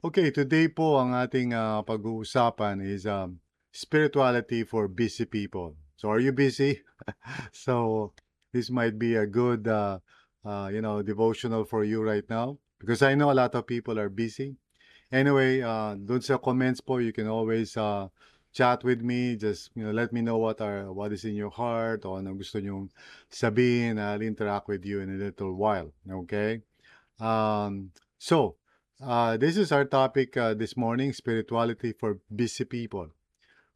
Okay, today po ang ating uh, pag-uusapan is um, spirituality for busy people. So are you busy? so this might be a good, uh, uh, you know, devotional for you right now because I know a lot of people are busy. Anyway, uh, dun sa comments po, you can always uh, chat with me. Just you know, let me know what are what is in your heart o anong gusto nyong sabihin. I'll interact with you in a little while. Okay? Um, so, uh, this is our topic uh, this morning, spirituality for busy people.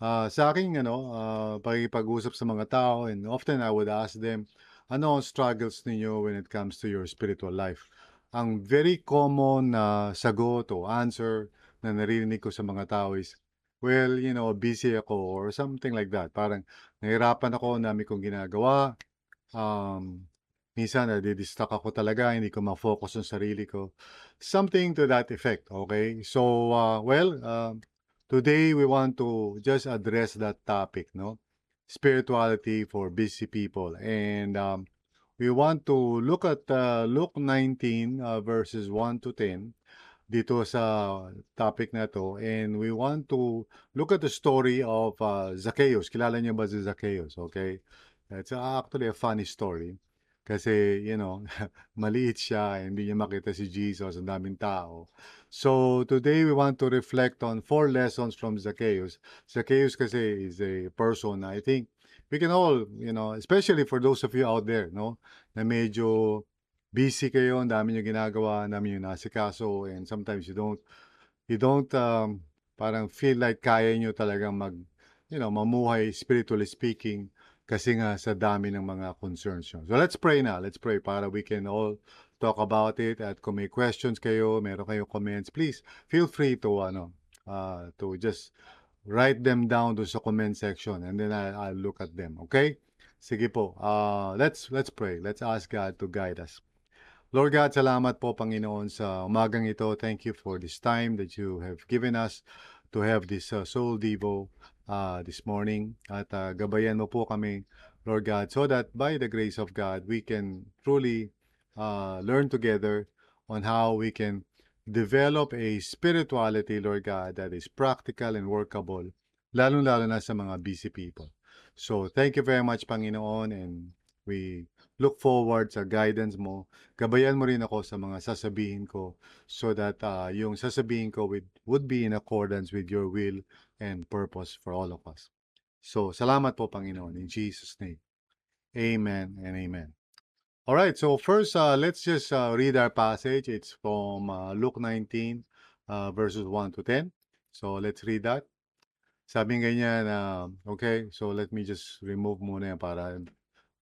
Uh, sa aking ano, uh, pakikipag-usap sa mga tao and often I would ask them, ano ang struggles ninyo when it comes to your spiritual life? Ang very common na uh, sagot o answer na naririnig ko sa mga tao is, well, you know, busy ako or something like that. Parang nahirapan ako, dami kong ginagawa. Um, minsan, nadidistract ako talaga, hindi ko ma-focus sa sarili ko. Something to that effect, okay? So, uh, well, uh, today we want to just address that topic, no? Spirituality for busy people. And um, we want to look at uh, Luke 19 uh, verses 1 to 10 dito sa topic na to and we want to look at the story of uh, Zacchaeus. Kilala niyo ba si Zacchaeus? Okay? It's actually a funny story. Kasi, you know, maliit siya, hindi niya makita si Jesus, ang daming tao. So, today we want to reflect on four lessons from Zacchaeus. Zacchaeus kasi is a person I think we can all, you know, especially for those of you out there, no, na medyo busy kayo, ang dami nyo ginagawa, ang dami nyo nasikaso, and sometimes you don't, you don't, um, parang feel like kaya nyo talagang mag, you know, mamuhay spiritually speaking kasi nga sa dami ng mga concerns nyo. So let's pray na. Let's pray para we can all talk about it. At kung may questions kayo, meron kayong comments, please feel free to, ano, uh, to just write them down do sa comment section and then I, I'll look at them. Okay? Sige po. Uh, let's, let's pray. Let's ask God to guide us. Lord God, salamat po Panginoon sa umagang ito. Thank you for this time that you have given us to have this uh, soul devo uh, this morning. At uh, gabayan mo po kami, Lord God, so that by the grace of God, we can truly uh, learn together on how we can develop a spirituality, Lord God, that is practical and workable, lalo-lalo na sa mga busy people. So, thank you very much, Panginoon, and we look forward sa guidance mo. Gabayan mo rin ako sa mga sasabihin ko so that uh, yung sasabihin ko with, would be in accordance with your will and purpose for all of us. So, salamat po, Panginoon, in Jesus' name. Amen and amen. All right, so first, uh, let's just uh, read our passage. It's from uh, Luke 19, uh, verses 1 to 10. So, let's read that. Sabi ganyan, uh, okay, so let me just remove muna yan para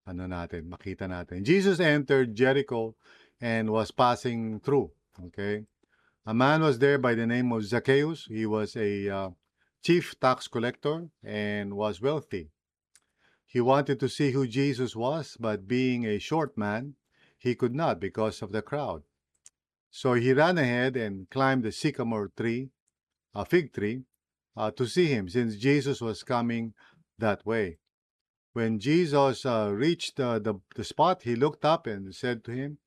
ano natin, makita natin. Jesus entered Jericho and was passing through. Okay? A man was there by the name of Zacchaeus. He was a uh, chief tax collector and was wealthy. He wanted to see who Jesus was, but being a short man, he could not because of the crowd. So he ran ahead and climbed the sycamore tree, a fig tree, uh, to see him, since Jesus was coming that way. When Jesus uh, reached uh, the, the spot, he looked up and said to him,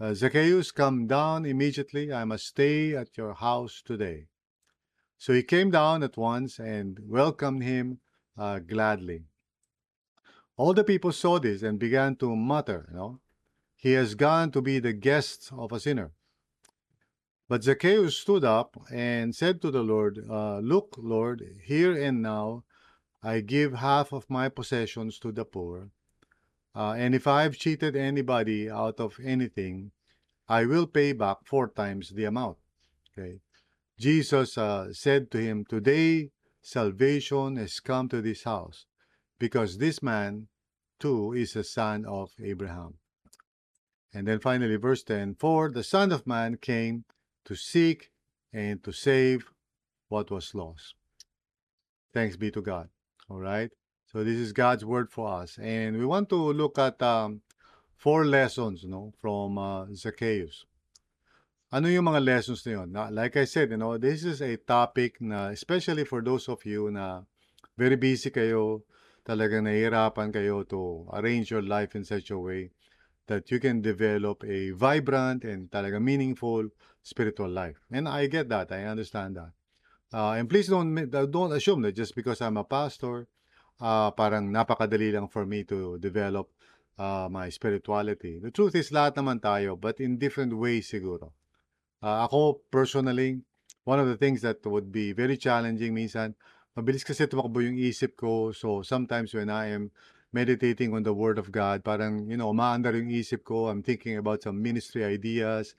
uh, Zacchaeus, come down immediately. I must stay at your house today. So he came down at once and welcomed him uh, gladly. All the people saw this and began to mutter, you know, he has gone to be the guest of a sinner. But Zacchaeus stood up and said to the Lord, uh, Look, Lord, here and now I give half of my possessions to the poor. Uh, and if I've cheated anybody out of anything, I will pay back four times the amount. Okay. Jesus uh, said to him, Today salvation has come to this house, because this man too is a son of Abraham. And then finally, verse 10 For the Son of Man came to seek and to save what was lost. Thanks be to God. All right. So this is God's word for us, and we want to look at um, four lessons, no, from uh, Zacchaeus. Ano yung mga lessons na yun? Like I said, you know, this is a topic na, especially for those of you na very busy kayo, talagang nahihirapan kayo to arrange your life in such a way that you can develop a vibrant and talaga meaningful spiritual life. And I get that. I understand that. Uh, and please don't uh, don't assume that just because I'm a pastor, uh, parang napakadali lang for me to develop uh, my spirituality. The truth is, lahat naman tayo, but in different ways siguro. Uh, ako, personally, one of the things that would be very challenging minsan, mabilis kasi tumakbo yung isip ko. So, sometimes when I am meditating on the Word of God, parang, you know, umaandar yung isip ko. I'm thinking about some ministry ideas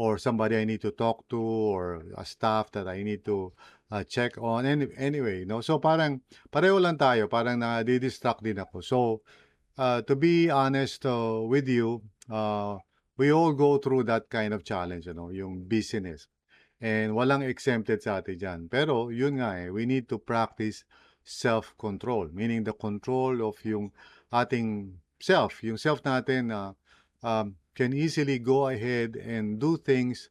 or somebody I need to talk to or a staff that I need to uh, check on. Any, anyway, no? So, parang, pareho lang tayo. Parang na-distract din ako. So, uh, to be honest uh, with you, uh, we all go through that kind of challenge, you know, yung busyness. And walang exempted sa atin dyan. Pero, yun nga eh, we need to practice self-control. Meaning the control of yung ating self. Yung self natin na um, can easily go ahead and do things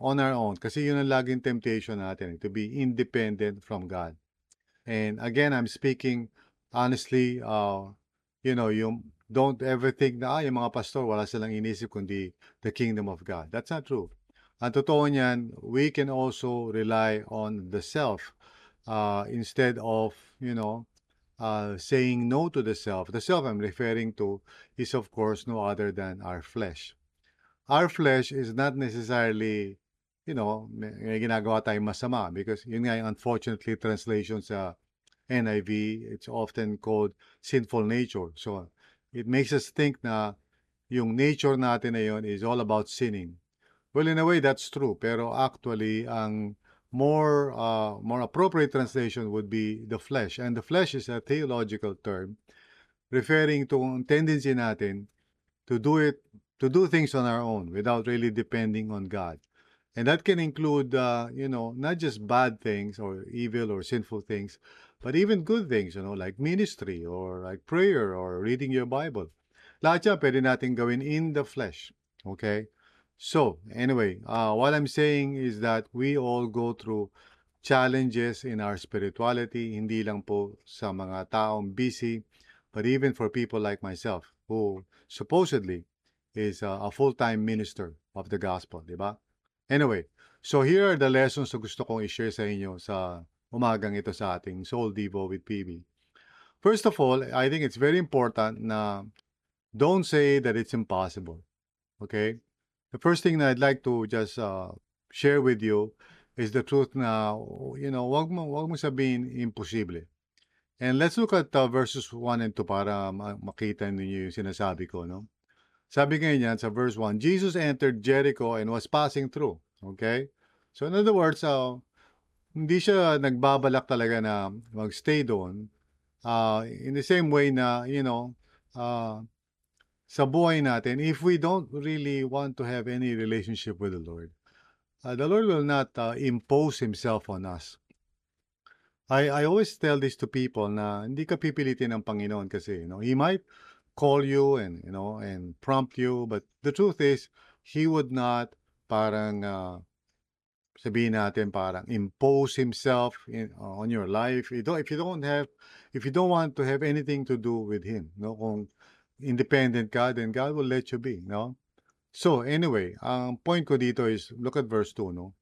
on our own. Kasi yun ang laging temptation natin, eh, to be independent from God. And again, I'm speaking honestly, uh, you know, yung don't ever think na, ah, yung mga pastor, wala silang inisip kundi the kingdom of God. That's not true. Ang totoo niyan, we can also rely on the self uh, instead of, you know, uh, saying no to the self. The self I'm referring to is, of course, no other than our flesh. Our flesh is not necessarily, you know, may, ginagawa tayong masama because yun nga yung unfortunately translation sa NIV, it's often called sinful nature. So, it makes us think na yung nature natin na yun is all about sinning. Well, in a way, that's true. Pero actually, ang more uh, more appropriate translation would be the flesh. And the flesh is a theological term referring to ang tendency natin to do it to do things on our own without really depending on God. And that can include, uh, you know, not just bad things or evil or sinful things, but even good things, you know, like ministry or like prayer or reading your Bible. Lahat yan pwede natin gawin in the flesh. Okay? So, anyway, uh, what I'm saying is that we all go through challenges in our spirituality, hindi lang po sa mga taong busy, but even for people like myself who supposedly is a, a full-time minister of the gospel, di ba? Anyway, so here are the lessons na gusto kong i-share sa inyo sa umagang ito sa ating Soul Devo with PB. First of all, I think it's very important na don't say that it's impossible. Okay? The first thing that I'd like to just uh, share with you is the truth na, you know, wag mo, wag mo sabihin imposible. And let's look at uh, verses 1 and 2 para ma- makita ninyo yung sinasabi ko, no? Sabi ngayon yan sa verse 1, Jesus entered Jericho and was passing through. Okay? So in other words, uh, hindi siya nagbabalak talaga na magstay doon. Uh, in the same way na, you know, uh, sa buhay natin, if we don't really want to have any relationship with the Lord, uh, the Lord will not uh, impose Himself on us. I, I always tell this to people na hindi ka pipilitin ng Panginoon kasi, you know, He might call you and, you know, and prompt you, but the truth is, He would not parang uh, sabihin natin parang impose Himself in, uh, on your life. You don't, if you don't have, if you don't want to have anything to do with Him, no, kung independent ka, then God will let you be, no? So, anyway, ang point ko dito is, look at verse 2, no?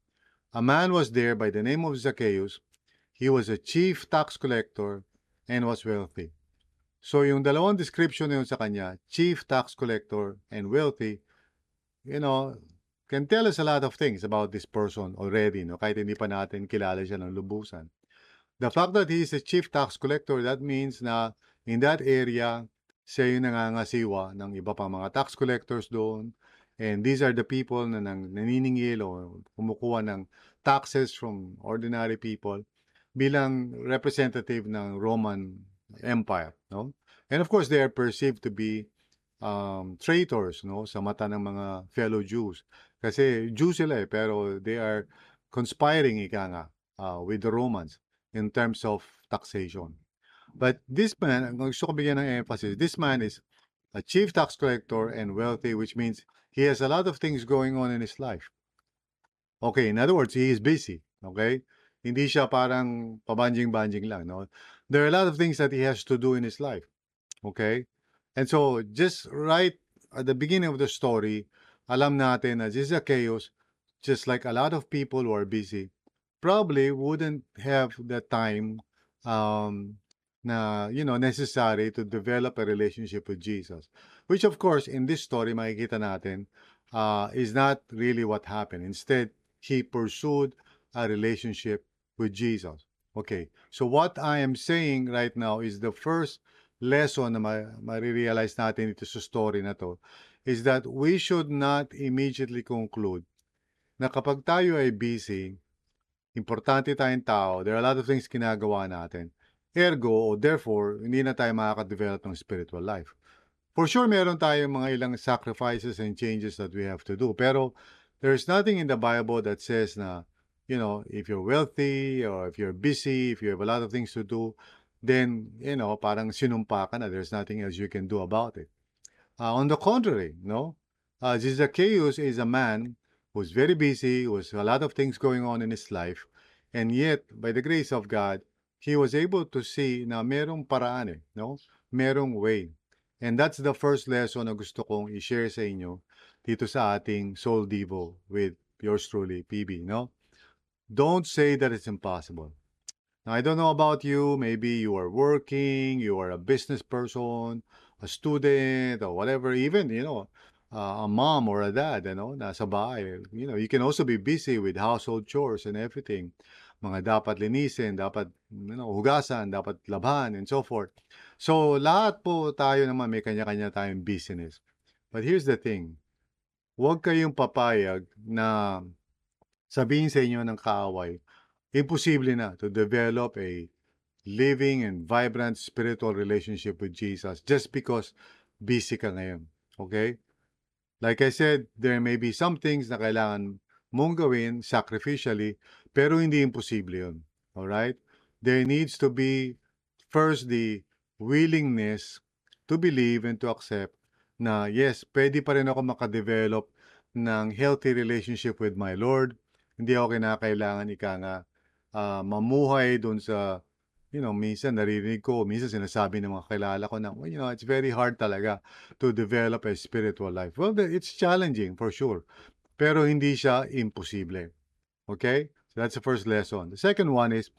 A man was there by the name of Zacchaeus. He was a chief tax collector and was wealthy. So, yung dalawang description na yun sa kanya, chief tax collector and wealthy, you know, can tell us a lot of things about this person already, no? Kahit hindi pa natin kilala siya ng lubusan. The fact that he is a chief tax collector, that means na in that area, siya yung nangangasiwa ng iba pang mga tax collectors doon. And these are the people na nang, naniningil o kumukuha ng taxes from ordinary people bilang representative ng Roman Empire, no? And of course, they are perceived to be um, traitors, no, sa mata ng mga fellow Jews. Kasi Jews sila eh, pero they are conspiring, ika nga, uh, with the Romans in terms of taxation. But this man, ang gusto ko bigyan ng emphasis, this man is a chief tax collector and wealthy, which means he has a lot of things going on in his life. Okay, in other words, he is busy. Okay? Hindi siya parang pabanjing-banjing lang. No? There are a lot of things that he has to do in his life. Okay? And so, just right at the beginning of the story, alam natin na si Zacchaeus, just like a lot of people who are busy, probably wouldn't have the time um, na, you know, necessary to develop a relationship with Jesus. Which of course, in this story, makikita natin, uh, is not really what happened. Instead, he pursued a relationship with Jesus. Okay, so what I am saying right now is the first lesson na ma- marirealize natin dito sa story na to is that we should not immediately conclude na kapag tayo ay busy, importante tayong tao, there are a lot of things ginagawa natin. Ergo, or therefore, hindi na tayo makaka-develop ng spiritual life. For sure, meron tayong mga ilang sacrifices and changes that we have to do. Pero, there's nothing in the Bible that says na, you know, if you're wealthy or if you're busy, if you have a lot of things to do, then, you know, parang sinumpa ka na. There's nothing else you can do about it. Uh, on the contrary, no? Uh, Zacchaeus is a man who's very busy, who has a lot of things going on in his life, and yet, by the grace of God, he was able to see na merong paraan eh, no? Merong way. And that's the first lesson na gusto kong i-share sa inyo dito sa ating Soul Devo with yours truly, PB, no? Don't say that it's impossible. Now, I don't know about you. Maybe you are working, you are a business person, a student, or whatever. Even, you know, uh, a mom or a dad, you know, nasa bahay. You know, you can also be busy with household chores and everything. Mga dapat linisin, dapat, you know, hugasan, dapat labhan, and so forth. So, lahat po tayo naman may kanya-kanya tayong business. But here's the thing. Huwag kayong papayag na sabihin sa inyo ng kaaway, imposible na to develop a living and vibrant spiritual relationship with Jesus just because busy ka ngayon. Okay? Like I said, there may be some things na kailangan mong gawin sacrificially, pero hindi imposible yun. Alright? There needs to be first the willingness to believe and to accept na yes, pwede pa rin ako makadevelop ng healthy relationship with my Lord. Hindi ako kinakailangan ika nga uh, mamuhay doon sa, you know, minsan naririnig ko, minsan sinasabi ng mga kilala ko na, well, you know, it's very hard talaga to develop a spiritual life. Well, it's challenging for sure. Pero hindi siya imposible. Okay? So that's the first lesson. The second one is,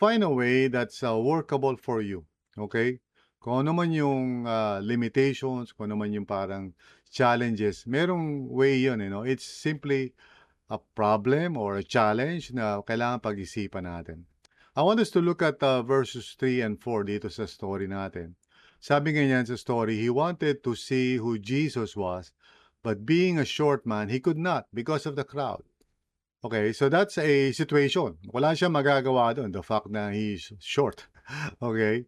find a way that's uh, workable for you. Okay? Kung ano man yung uh, limitations, kung ano man yung parang challenges, merong way yun, you know? It's simply a problem or a challenge na kailangan pag-isipan natin. I want us to look at uh, verses 3 and 4 dito sa story natin. Sabi nga sa story, he wanted to see who Jesus was, but being a short man, he could not because of the crowd. Okay, so that's a situation. Wala siya magagawa doon, the fact na he's short. okay?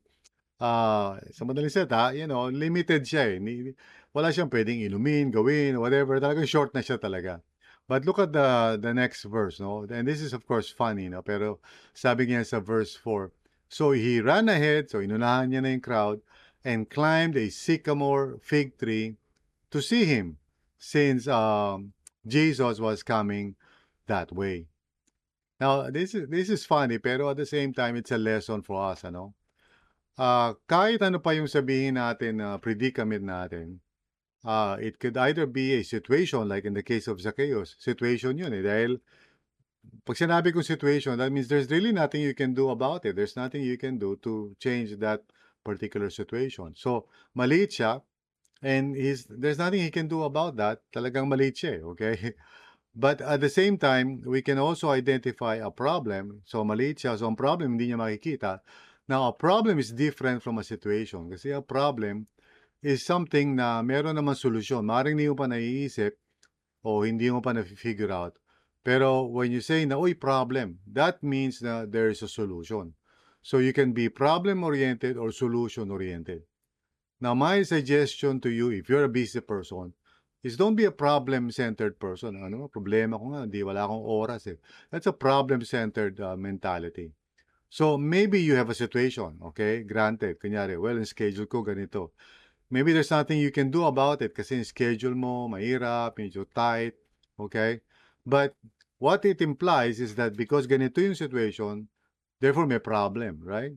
uh, sa madaling salita, you know, limited siya eh. Wala siyang pwedeng inumin, gawin, whatever. Talagang short na siya talaga. But look at the the next verse, no? And this is of course funny, no? Pero sabi niya sa verse 4, So he ran ahead, so inunahan niya na yung crowd, and climbed a sycamore fig tree to see him, since um, Jesus was coming that way. Now, this is this is funny, pero at the same time, it's a lesson for us, ano? Ah, kahit ano pa yung sabihin natin na predicament natin, ah, it could either be a situation like in the case of Zacchaeus, situation yun eh, dahil 'pag sinabi kong situation, that means there's really nothing you can do about it. There's nothing you can do to change that particular situation. So, maliit siya and he's there's nothing he can do about that. Talagang maliit siya eh, okay? But at the same time, we can also identify a problem. So, maliit siya, so ang problem hindi niya makikita. Now, a problem is different from a situation. Kasi a problem is something na meron naman solusyon. Maring hindi mo pa naiisip o hindi mo pa na-figure out. Pero when you say na, uy, problem, that means na there is a solution. So you can be problem-oriented or solution-oriented. Now, my suggestion to you, if you're a busy person, is don't be a problem-centered person. Ano, problema ko nga, hindi, wala akong oras eh. That's a problem-centered uh, mentality. So, maybe you have a situation, okay? Granted, kunyari, well, in schedule ko ganito. Maybe there's nothing you can do about it kasi in schedule mo, mahirap, medyo tight, okay? But what it implies is that because ganito yung situation, therefore may problem, right?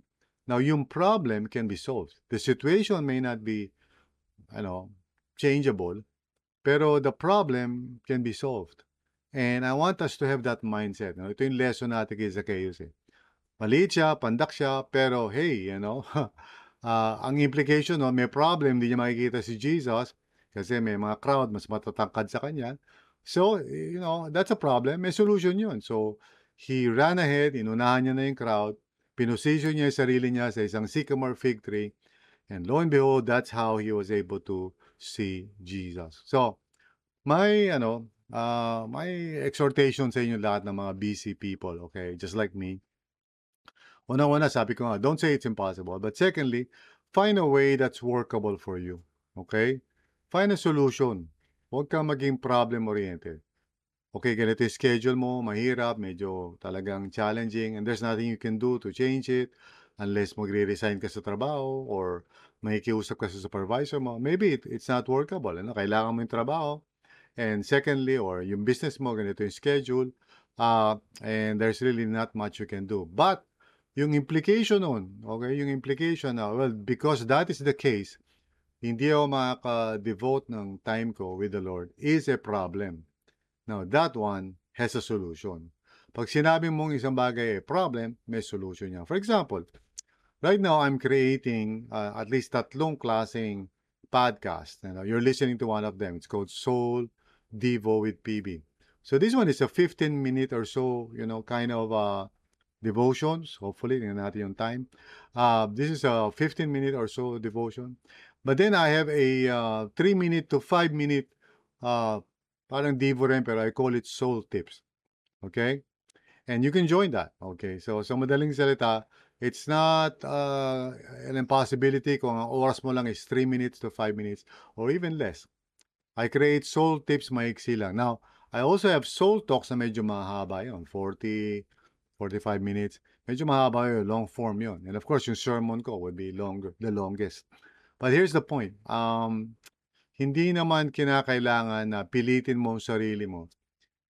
Now, yung problem can be solved. The situation may not be, ano, changeable, pero the problem can be solved. And I want us to have that mindset. No? Ito yung lesson natin kay Zacchaeus. Eh. Maliit siya, pandak siya, pero hey, you know, uh, ang implication, no, may problem, hindi niya makikita si Jesus kasi may mga crowd, mas matatangkad sa kanya. So, you know, that's a problem. May solution yun. So, he ran ahead, inunahan niya na yung crowd, pinosisyon niya yung sarili niya sa isang sycamore fig tree, and lo and behold, that's how he was able to see Jesus. So, my, ano, uh, my exhortation sa inyo lahat ng mga busy people, okay, just like me. Una-una, sabi ko nga, don't say it's impossible. But secondly, find a way that's workable for you. Okay? Find a solution. Huwag kang maging problem-oriented. Okay, ganito yung schedule mo, mahirap, medyo talagang challenging, and there's nothing you can do to change it unless magre-resign ka sa trabaho or makikiusap ka sa supervisor mo. Maybe it, it's not workable. Ano? Kailangan mo yung trabaho. And secondly, or yung business mo, ganito yung schedule, uh, and there's really not much you can do. But, yung implication nun, okay, yung implication na, well, because that is the case, hindi ako makaka-devote ng time ko with the Lord is a problem. Now, that one has a solution. Pag sinabi mong isang bagay a problem, may solution niya. For example, right now I'm creating uh, at least tatlong klaseng podcast. You know, you're listening to one of them. It's called Soul Devo with PB. So this one is a 15 minute or so, you know, kind of uh, devotions. Hopefully, tingnan natin yung time. Uh, this is a 15 minute or so devotion. But then I have a uh, 3 minute to 5 minute uh, parang Devo rin, pero I call it Soul Tips. Okay? And you can join that. Okay? So, sa madaling salita, it's not uh, an impossibility kung ang oras mo lang is 3 minutes to 5 minutes or even less. I create Soul Tips maiksi lang. Now, I also have Soul Talks na medyo mahaba yun. 40, 45 minutes. Medyo mahaba yun. Long form yun. And of course, yung sermon ko would be longer, the longest. But here's the point. Um, hindi naman kinakailangan na pilitin mo ang sarili mo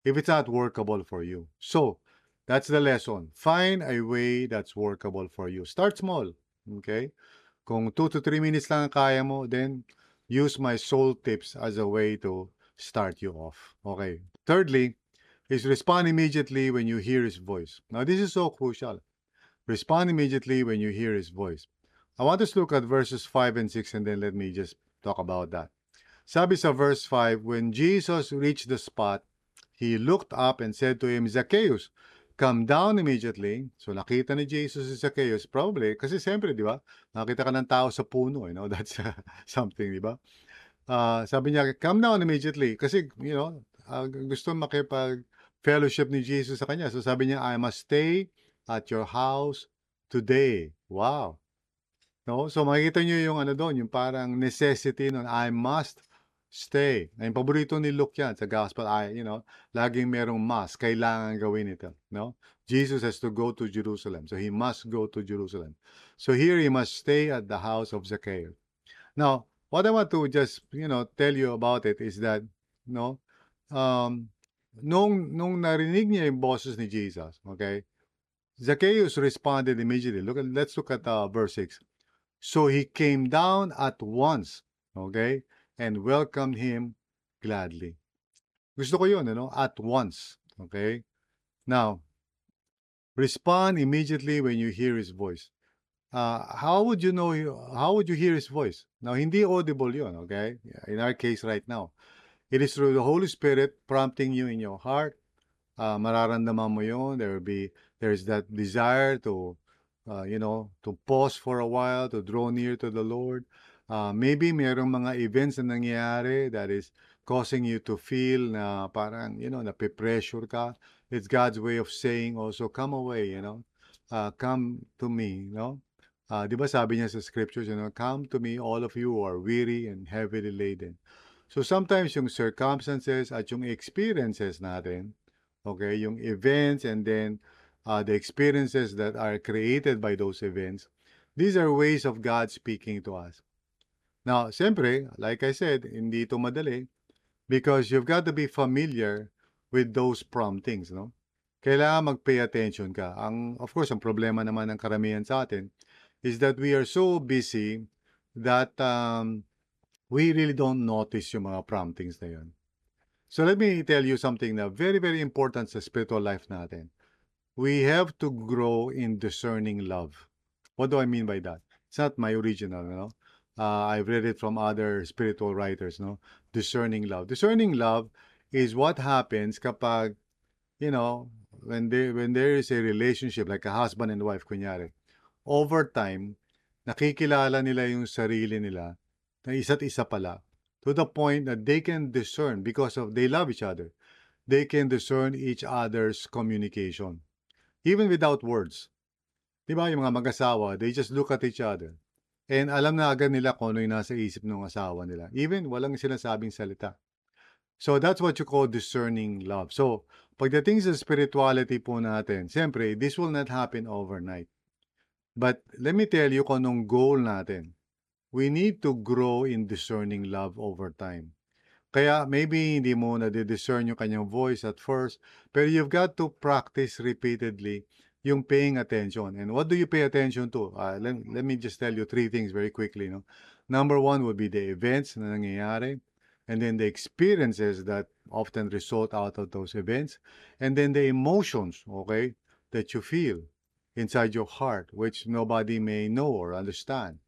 if it's not workable for you. So, that's the lesson. Find a way that's workable for you. Start small. Okay? Kung 2 to 3 minutes lang ang kaya mo, then use my soul tips as a way to start you off. Okay. Thirdly, is respond immediately when you hear his voice. Now, this is so crucial. Respond immediately when you hear his voice. I want us to look at verses 5 and 6 and then let me just talk about that. Sabi sa verse 5, When Jesus reached the spot, he looked up and said to him, Zacchaeus, come down immediately. So nakita ni Jesus si Zacchaeus, probably, kasi siyempre, di ba, nakita ka ng tao sa puno, you know, that's uh, something, di ba? Uh, sabi niya, come down immediately. Kasi, you know, uh, gusto makipag-fellowship ni Jesus sa kanya. So sabi niya, I must stay at your house today. Wow. No? So makikita niyo yung ano doon, yung parang necessity nun, I must stay. Yung paborito ni Luke yan sa gospel, I, you know, laging merong must, kailangan gawin ito, no? Jesus has to go to Jerusalem, so he must go to Jerusalem. So here he must stay at the house of Zacchaeus. Now, what I want to just, you know, tell you about it is that, no, um, nung, nung narinig niya yung boses ni Jesus, okay, Zacchaeus responded immediately. Look at, let's look at uh, verse 6. So he came down at once, okay, and welcomed him gladly. Gusto ko yun, ano? At once, okay? Now, respond immediately when you hear his voice. Uh, how would you know, how would you hear his voice? Now, hindi audible yun, okay? In our case right now. It is through the Holy Spirit prompting you in your heart. Uh, mararamdaman mo yun. There will be, there's that desire to uh, you know, to pause for a while, to draw near to the Lord. Uh, maybe mayroong mga events na nangyayari that is causing you to feel na parang, you know, nape-pressure ka. It's God's way of saying also, come away, you know. Uh, come to me, you know. Uh, di ba sabi niya sa scriptures, you know, come to me, all of you who are weary and heavily laden. So sometimes yung circumstances at yung experiences natin, okay, yung events and then uh, the experiences that are created by those events, these are ways of God speaking to us. Now, siyempre, like I said, hindi ito madali because you've got to be familiar with those promptings, no? Kailangan mag-pay attention ka. Ang, of course, ang problema naman ng karamihan sa atin is that we are so busy that um, we really don't notice yung mga promptings na yun. So let me tell you something na very, very important sa spiritual life natin. We have to grow in discerning love. What do I mean by that? It's not my original, know. Uh, I've read it from other spiritual writers, no? Discerning love. Discerning love is what happens kapag, you know, when there, when there is a relationship, like a husband and wife, kunyari, over time, nakikilala nila yung sarili nila na isa't isa pala to the point that they can discern because of they love each other. They can discern each other's communication. Even without words. Di ba yung mga mag-asawa, they just look at each other. And alam na agad nila kung ano yung nasa isip ng asawa nila. Even walang sinasabing salita. So that's what you call discerning love. So pagdating sa spirituality po natin, siyempre, this will not happen overnight. But let me tell you kung anong goal natin. We need to grow in discerning love over time. Kaya maybe hindi mo na-discern yung kanyang voice at first, pero you've got to practice repeatedly yung paying attention. And what do you pay attention to? Uh, let, let me just tell you three things very quickly. No? Number one would be the events na nangyayari, and then the experiences that often result out of those events, and then the emotions, okay, that you feel inside your heart, which nobody may know or understand.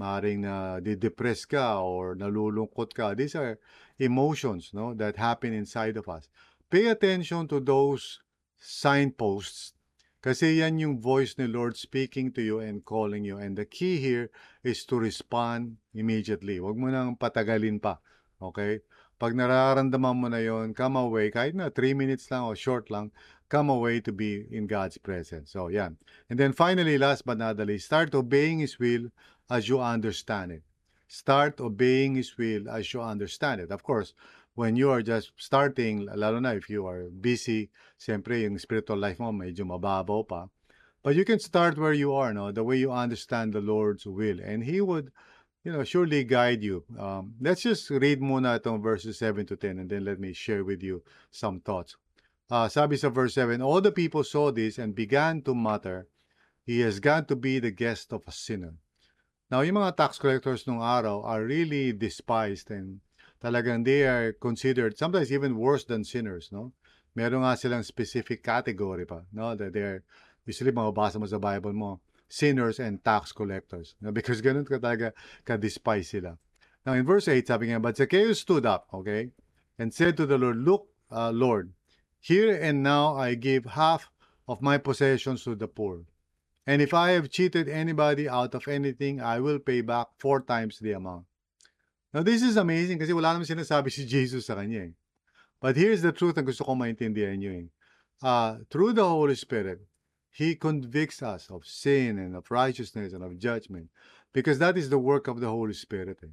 Maaring na depress ka or nalulungkot ka. These are emotions no, that happen inside of us. Pay attention to those signposts kasi yan yung voice ni Lord speaking to you and calling you. And the key here is to respond immediately. Huwag mo nang patagalin pa. Okay? Pag nararamdaman mo na yon, come away. Kahit na 3 minutes lang o short lang, come away to be in God's presence. So, yan. And then finally, last but not the least, start obeying His will as you understand it. Start obeying His will as you understand it. Of course, when you are just starting, lalo na if you are busy, siyempre yung spiritual life mo medyo mababaw pa. But you can start where you are, no? The way you understand the Lord's will. And He would, you know, surely guide you. Um, let's just read muna itong verses 7 to 10 and then let me share with you some thoughts. Uh, sabi sa verse 7, All the people saw this and began to mutter, He has got to be the guest of a sinner. Now, yung mga tax collectors nung araw are really despised and talagang they are considered sometimes even worse than sinners, no? Meron nga silang specific category pa, no? That they're, usually mababasa mo sa Bible mo, sinners and tax collectors. No? Because ganun ka talaga ka-despise sila. Now, in verse 8, sabi nga, But Zacchaeus stood up, okay? And said to the Lord, Look, uh, Lord, here and now I give half of my possessions to the poor. And if I have cheated anybody out of anything, I will pay back four times the amount. Now, this is amazing kasi wala naman sinasabi si Jesus sa kanya eh. But here's the truth na gusto ko maintindihan nyo eh. Uh, through the Holy Spirit, He convicts us of sin and of righteousness and of judgment because that is the work of the Holy Spirit. Eh.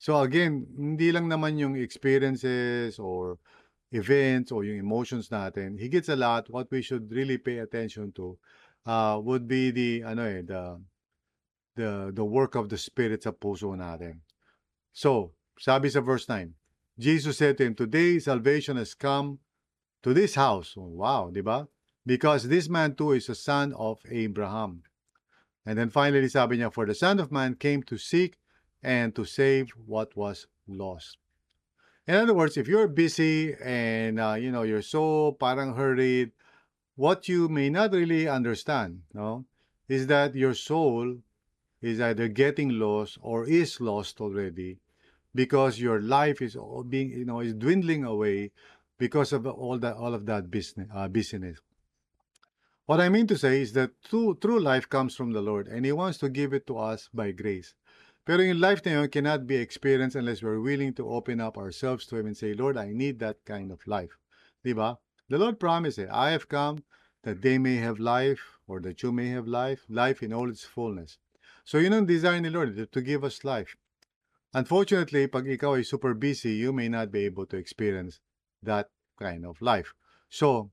So again, hindi lang naman yung experiences or events or yung emotions natin. He gets a lot. What we should really pay attention to uh, would be the ano eh, the the the work of the Spirit sa puso natin. So, sabi sa verse 9, Jesus said to him, Today salvation has come to this house. Oh, wow, di ba? Because this man too is a son of Abraham. And then finally, sabi niya, For the Son of Man came to seek and to save what was lost. In other words, if you're busy and uh, you know you're so parang hurried, what you may not really understand, no, is that your soul is either getting lost or is lost already because your life is being you know is dwindling away because of all that all of that business uh, busyness. What I mean to say is that true, true life comes from the Lord and He wants to give it to us by grace. Pero yung life na cannot be experienced unless we're willing to open up ourselves to Him and say, Lord, I need that kind of life. Diba? The Lord promised it. I have come that they may have life or that you may have life, life in all its fullness. So yun ang desire ni Lord, to give us life. Unfortunately, pag ikaw ay super busy, you may not be able to experience that kind of life. So,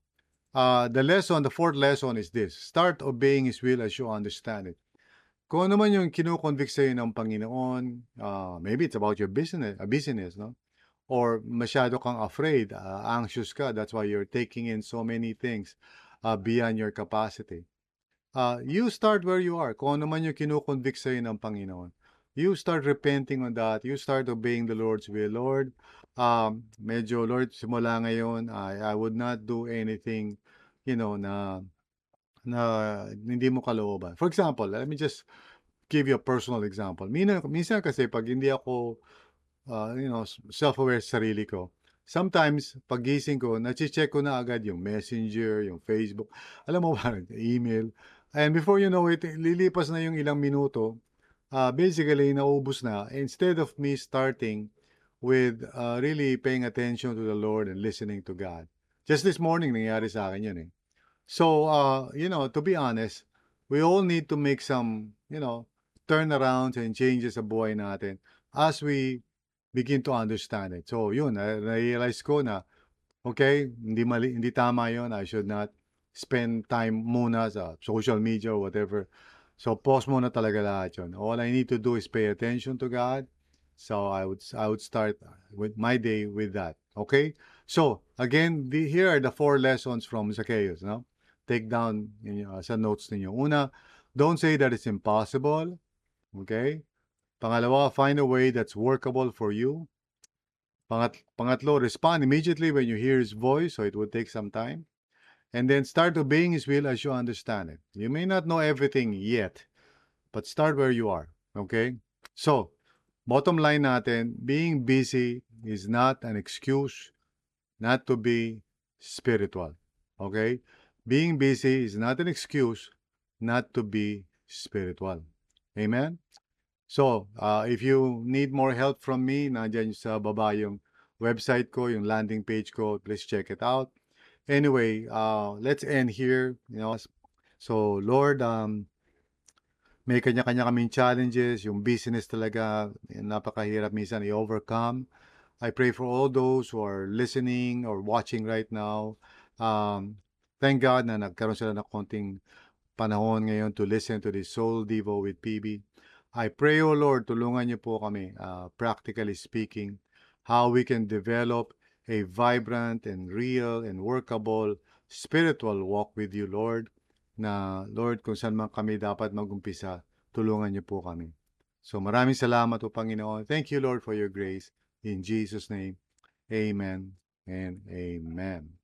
uh, the lesson, the fourth lesson is this. Start obeying His will as you understand it. Kung ano man yung kinukonvict sa'yo ng Panginoon, uh, maybe it's about your business, uh, business, no? Or masyado kang afraid, uh, anxious ka, that's why you're taking in so many things uh, beyond your capacity. Uh, you start where you are. Kung ano man yung kinukonvict sa'yo ng Panginoon. You start repenting on that. You start obeying the Lord's will. Lord, um, medyo Lord simula ngayon I I would not do anything, you know, na na hindi mo kalooban. For example, let me just give you a personal example. Mina minsan kasi 'pag hindi ako, ah, you know, self-aware sa sarili ko, sometimes paggising ko nache-check ko na agad yung Messenger, yung Facebook, alam mo ba, email. And before you know it, lilipas na yung ilang minuto, ah, basically naubos na. Instead of me starting with, ah, really paying attention to the Lord and listening to God. Just this morning nangyari sa akin yun, eh. So, uh, you know, to be honest, we all need to make some, you know, turnarounds and changes sa buhay natin as we begin to understand it. So, yun, na- na-realize ko na, okay, hindi mali, hindi tama yun. I should not spend time muna sa social media or whatever. So, pause muna talaga lahat yun. All I need to do is pay attention to God. So, I would, I would start with my day with that. Okay? So, again, the, here are the four lessons from Zacchaeus, no? Take down uh, sa notes ninyo. Una, don't say that it's impossible. Okay? Pangalawa, find a way that's workable for you. Pangat pangatlo, respond immediately when you hear his voice, so it would take some time. And then start obeying his will as you understand it. You may not know everything yet, but start where you are. Okay? So, bottom line natin, being busy is not an excuse not to be spiritual. Okay? Being busy is not an excuse not to be spiritual. Amen? So, uh, if you need more help from me, nandyan sa baba yung website ko, yung landing page ko. Please check it out. Anyway, uh, let's end here. You know, so Lord, um, may kanya-kanya kaming challenges. Yung business talaga, napakahirap minsan i-overcome. I pray for all those who are listening or watching right now. Um, thank God na nagkaroon sila ng konting panahon ngayon to listen to this Soul Devo with PB. I pray, O Lord, tulungan niyo po kami, uh, practically speaking, how we can develop a vibrant and real and workable spiritual walk with you, Lord, na, Lord, kung saan man kami dapat magumpisa, tulungan niyo po kami. So maraming salamat po, Panginoon. Thank you, Lord, for your grace. In Jesus' name, amen and amen.